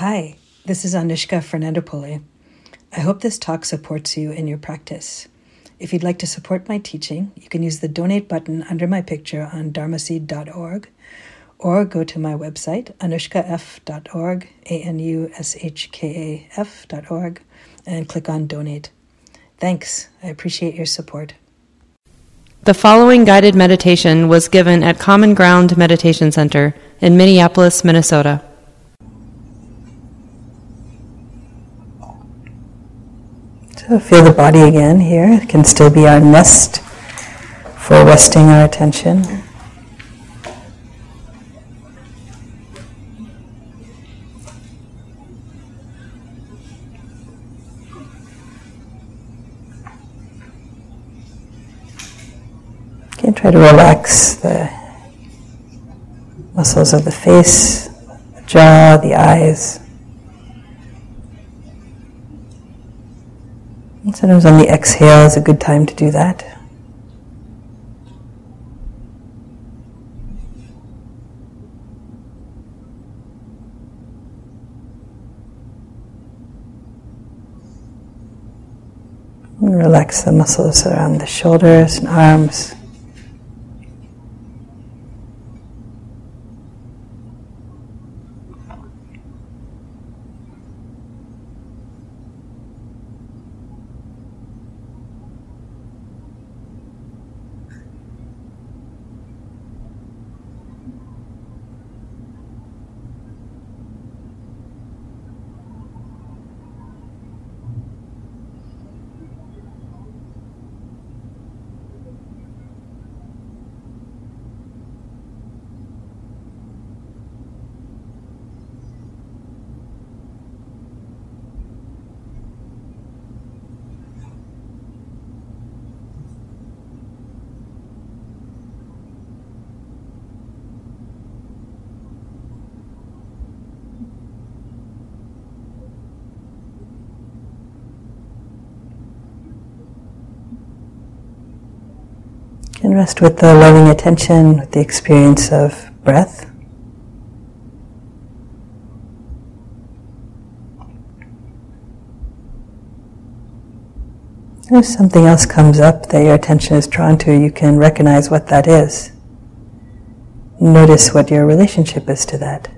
Hi, this is Anushka Fernandopulle. I hope this talk supports you in your practice. If you'd like to support my teaching, you can use the donate button under my picture on dharmaseed.org or go to my website, anushkaf.org, A N U S H K A F.org, and click on donate. Thanks. I appreciate your support. The following guided meditation was given at Common Ground Meditation Center in Minneapolis, Minnesota. So feel the body again here. It can still be our nest for resting our attention. Okay, try to relax the muscles of the face, the jaw, the eyes. And sometimes on the exhale is a good time to do that. And relax the muscles around the shoulders and arms. And rest with the loving attention, with the experience of breath. If something else comes up that your attention is drawn to, you can recognize what that is. Notice what your relationship is to that.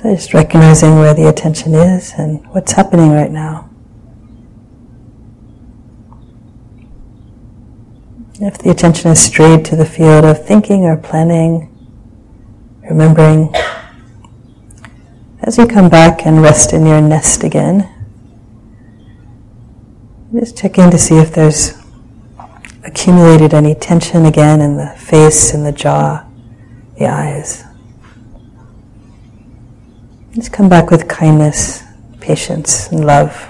So just recognizing where the attention is and what's happening right now. If the attention is strayed to the field of thinking or planning, remembering, as you come back and rest in your nest again, just checking to see if there's accumulated any tension again in the face, in the jaw, the eyes. Just come back with kindness, patience, and love.